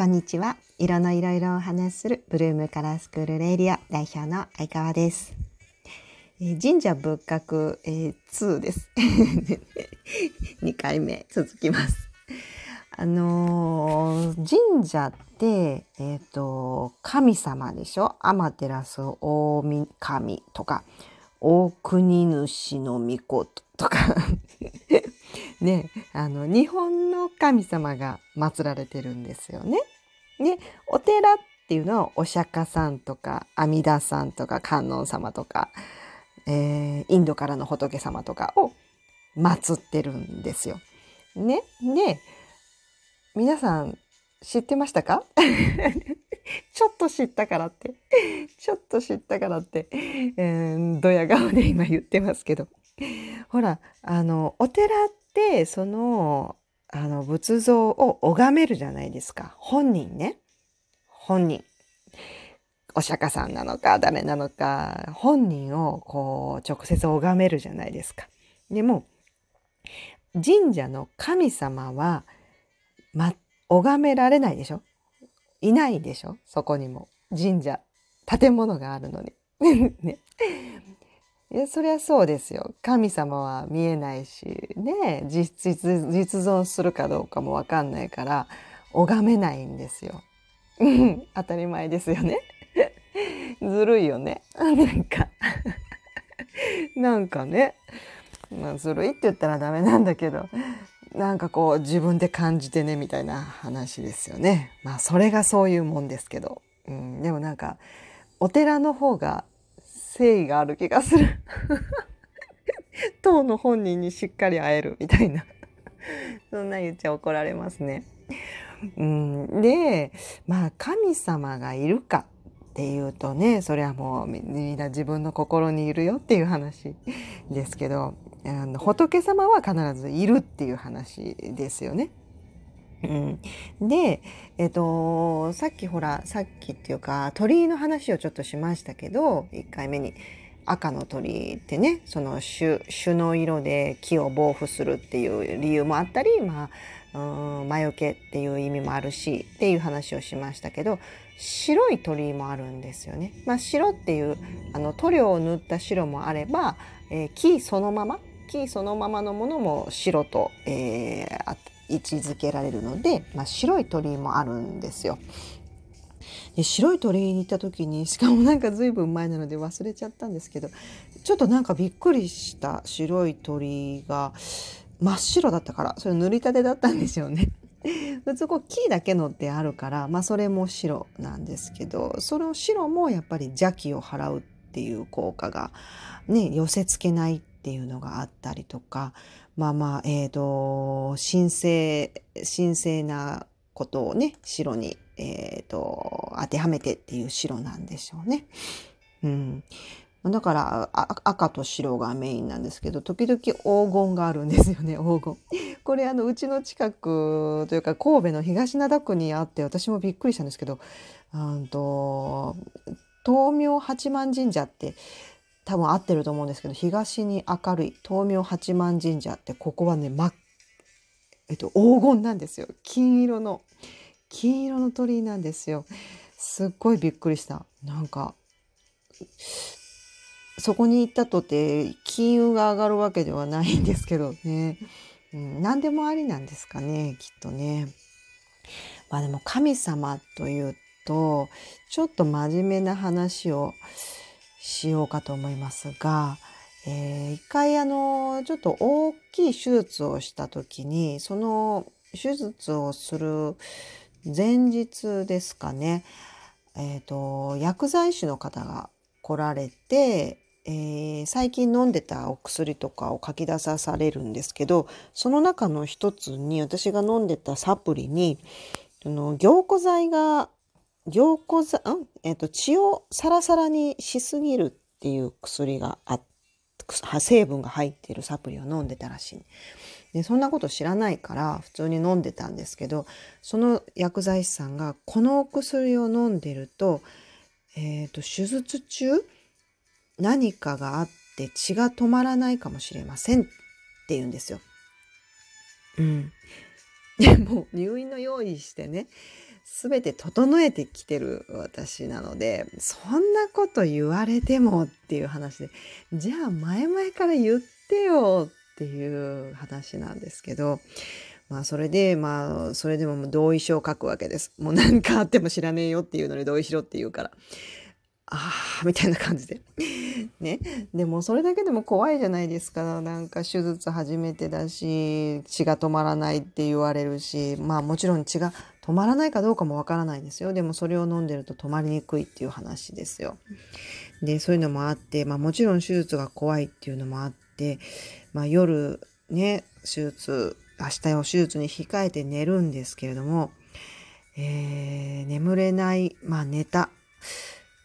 こんにちは。色のいろいろお話しするブルームカラースクールレイディオ代表の相川です。え神社仏閣、えー2です。2回目続きます。あのー神社って、えっ、と、神様でしょ？天照大神とか、大国主の御事とか、ね、あの、日本の神様が祀られてるんですよね。で、お寺っていうのはお釈迦さんとか阿弥陀さんとか観音様とか、えーインドからの仏様とかを祀ってるんですよ。ね。で、皆さん知ってましたか？ちょっと知ったからって、ちょっと知ったからって、えー、ドヤ顔で今言ってますけど。ほら、あの、お寺って、その、あの、仏像を拝めるじゃないですか。本人ね。本人。お釈迦さんなのか、誰なのか、本人をこう、直接拝めるじゃないですか。でも、神社の神様は、ま、拝められないでしょ？いないでしょ？そこにも。神社、建物があるのに。ね。いや、そりゃそうですよ。神様は見えないし、ね、実、実、実存するかどうかもわかんないから、拝めないんですよ。当たり前ですよね。ずるいよね。なんか、なんかね、まあ、ずるいって言ったらダメなんだけど、なんかこう自分で感じてねみたいな話ですよね。まあそれがそういうもんですけど。うん、でもなんかお寺の方が誠意がある気がする。当の本人にしっかり会えるみたいな。そんな言っちゃ怒られますね。うん、で、まあ神様がいるかっていうとね、それはもうみんな自分の心にいるよっていう話ですけど、あの仏様は必ずいるっていう話ですよね。うん、で、えっと、さっきほら、さっきっていうか、鳥居の話をちょっとしましたけど、1回目に。赤の鳥ってね、その種、の色で木を防腐するっていう理由もあったり、まあ、うん魔除けっていう意味もあるしっていう話をしましたけど白い鳥もあるんですよね。まあ、白っていうあの塗料を塗った白もあれば、えー木そのまま木そのままのものも白と、えー位置づけられるので、まあ、白い鳥居もあるんですよ。で白い鳥居に行った時に しかもなんか随分前なので忘れちゃったんですけどちょっとなんかびっくりした白い鳥居が真っ白だったからそれ塗りたてだったんですよね。普通こう木だけのってあるから、まあ、それも白なんですけどその白もやっぱり邪気を払うっていう効果がね寄せ付けないっていうのがあったりとかまあまあえっ、と神聖神聖なことをね白に、えー、と当てはめてっていう白なんでしょうね。うんだからあ赤と白がメインなんですけど時々黄金があるんですよね 黄金。これあのうちの近くというか神戸の東灘区にあって私もびっくりしたんですけどうんと東明八幡神社って多分合ってると思うんですけど東に明るい東明八幡神社ってここはね真えっと、黄金なんですよ金色の金色の鳥居なんですよ。すっごいびっくりした。なんかそこに行ったとて金運が上がるわけではないんですけどね、うん、何でもありなんですかねきっとね。まあでも神様というとちょっと真面目な話をしようかと思いますが、えー一回あのちょっと大きい手術をした時にその手術をする前日ですかね、えー、と薬剤師の方が来られて、えー最近飲んでたお薬とかを書き出さされるんですけどその中の一つに私が飲んでたサプリにあの凝固剤が凝固剤、うんえっと血をサラサラにしすぎるっていう薬があ成分が入っているサプリを飲んでたらしい。でそんなこと知らないから普通に飲んでたんですけどその薬剤師さんがこのお薬を飲んでると,、えー、と手術中何かがあって血が止まらないかもしれませんって言うんですよ。うん、でもう入院の用意してね、すべて整えてきてる私なので、そんなこと言われてもっていう話で、じゃあ前々から言ってよってていう話なんですけど、まあそれで、まあそれでも同意書を書くわけです。もう何かあっても知らねえよっていうのに同意しろって言うから。ああ、みたいな感じで。ね。でもそれだけでも怖いじゃないですか。なんか手術初めてだし、血が止まらないって言われるし、まあもちろん血が止まらないかどうかもわからないんですよ。でもそれを飲んでると止まりにくいっていう話ですよ。で、そういうのもあって、まあもちろん手術が怖いっていうのもあって、まあ夜ね、手術、明日を手術に控えて寝るんですけれども、えー、眠れない、まあ寝た。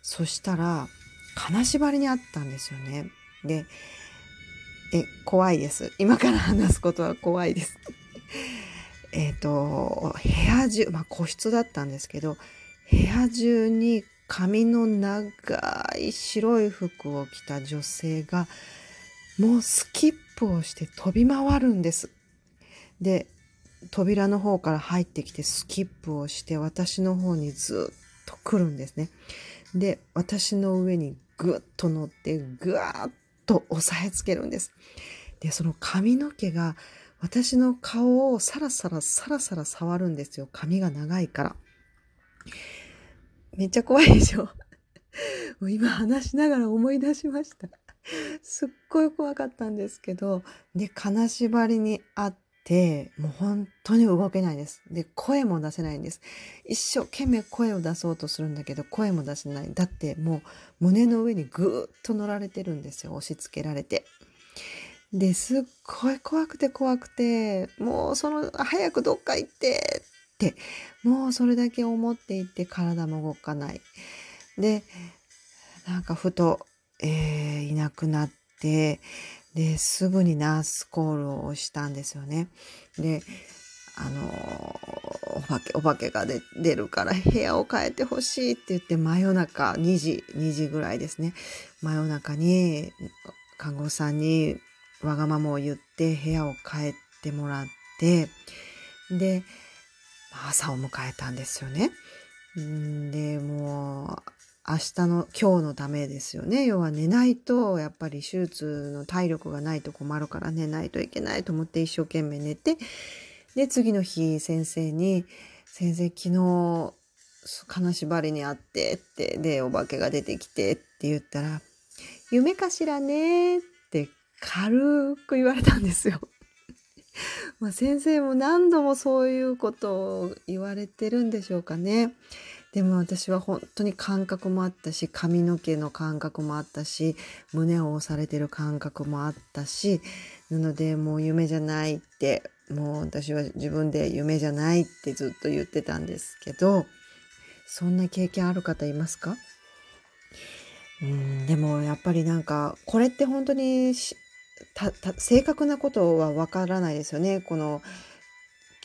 そしたら、金縛りにあったんですよね。で、え、怖いです。今から話すことは怖いです。えっと、部屋中、まあ個室だったんですけど、部屋中に髪の長い白い服を着た女性が、もうスキップをして飛び回るんです。で、扉の方から入ってきてスキップをして私の方にずっと来るんですね。で、私の上にぐっと乗って、ぐわーっと押さえつけるんです。で、その髪の毛が私の顔をサラサラサラサラ触るんですよ。髪が長いから。めっちゃ怖いでしょ？もう今話しながら思い出しました。すっごい怖かったんですけど、で、金縛りにあって、もう本当に動けないです。で、声も出せないんです。一生懸命声を出そうとするんだけど、声も出せない。だってもう胸の上にぐーっと乗られてるんですよ。押し付けられて。で、すっごい怖くて怖くて、もうその、早くどっか行ってって、もうそれだけ思っていて体も動かない。で、なんかふと、えー、いなくなって、で、すぐにナースコールをしたんですよね。で、あの、お化け、お化けが出るから部屋を変えてほしいって言って真夜中2時、2時ぐらいですね。真夜中に看護師さんにわがままを言って部屋を変えてもらって、で、朝を迎えたんですよね。で、もう、明日の今日のためですよね。要は寝ないとやっぱり手術の体力がないと困るから寝ないといけないと思って一生懸命寝てで次の日先生に「先生昨日金縛りにあって」ってでお化けが出てきてって言ったら「夢かしらね」って軽く言われたんですよ。まあ先生も何度もそういうことを言われてるんでしょうかね。でも私は本当に感覚もあったし髪の毛の感覚もあったし胸を押されてる感覚もあったしなのでもう夢じゃないってもう私は自分で夢じゃないってずっと言ってたんですけどそんな経験ある方いますか？うんでもやっぱりなんかこれって本当に正確なことはわからないですよね。この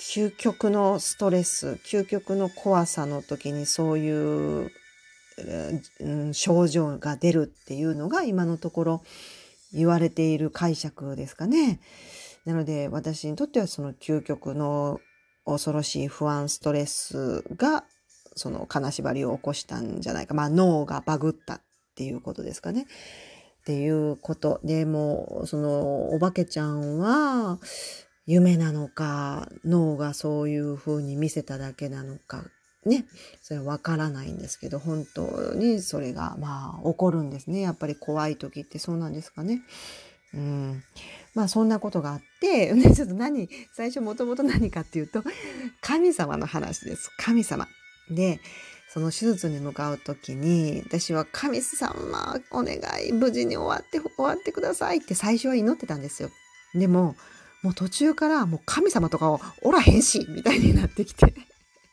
究極のストレス、究極の怖さの時にそういう、うん、症状が出るっていうのが今のところ言われている解釈ですかね。なので私にとってはその究極の恐ろしい不安、ストレスがその金縛りを起こしたんじゃないか。まあ脳がバグったっていうことですかね。っていうこと。でも、そのお化けちゃんは、夢なのか、脳がそういう風に見せただけなのか、ね、それはわからないんですけど、本当にそれが、まあ、起こるんですね。やっぱり怖い時ってそうなんですかね。うん。まあ、そんなことがあって、ね、ちょっと何、最初もともと何かっていうと、神様の話です。神様。で、その手術に向かう時に、私は神様、お願い、無事に終わって、終わってくださいって最初は祈ってたんですよ。でも、もう途中からもう神様とかをおらへんしみたいになってきて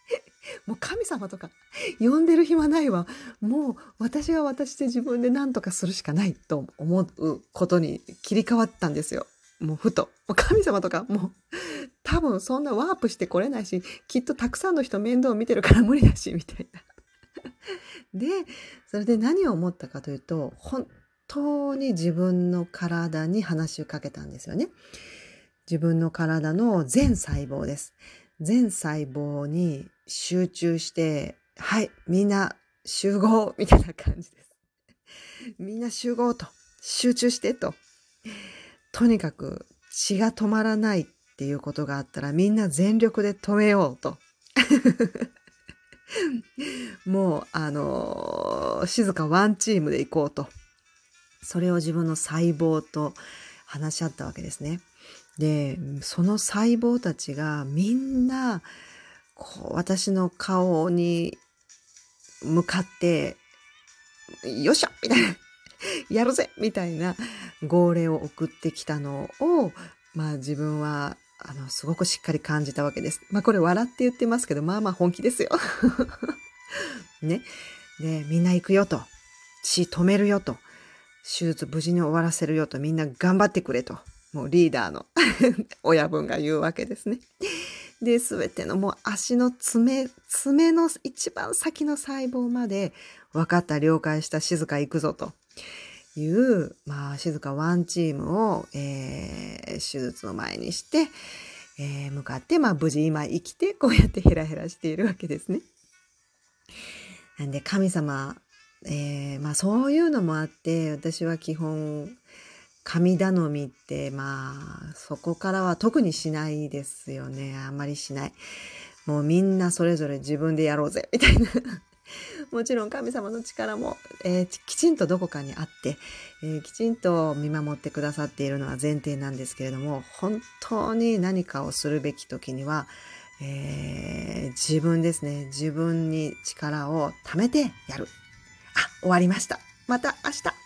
もう神様とか呼んでる暇ないわもう私は私で自分で何とかするしかないと思うことに切り替わったんですよ。もうふと。神様とかもう多分そんなワープしてこれないしきっとたくさんの人面倒を見てるから無理だしみたいな。でそれで何を思ったかというと本当に自分の体に話をかけたんですよね。自分の体の全細胞です。全細胞に集中して、はい、みんな集合みたいな感じです。みんな集合と、集中してと。とにかく血が止まらないっていうことがあったらみんな全力で止めようと。もう、あのー静かワンチームで行こうと。それを自分の細胞と話し合ったわけですね。で、その細胞たちがみんな、こう、私の顔に向かって、よっしゃみたいな、やるぜみたいな号令を送ってきたのを、まあ自分は、あの、すごくしっかり感じたわけです。まあこれ笑って言ってますけど、まあまあ本気ですよ。ね。で、みんな行くよと。血止めるよと。手術無事に終わらせるよと。みんな頑張ってくれと。もうリーダーの 親分が言うわけですね。で、すべてのもう足の爪、爪の一番先の細胞まで分かった、了解した、静か行くぞという、まあ、静かワンチームを、えー手術の前にして、えー向かって、まあ、無事今生きて、こうやってヘラヘラしているわけですね。なんで、神様、えーまあ、そういうのもあって、私は基本、神頼みって、まあ、そこからは特にしないですよね。あんまりしない。もうみんなそれぞれ自分でやろうぜ、みたいな。もちろん神様の力も、えーきちんとどこかにあって、えーきちんと見守ってくださっているのは前提なんですけれども、本当に何かをするべき時には、えー自分ですね。自分に力を貯めてやる。あ、終わりました。また明日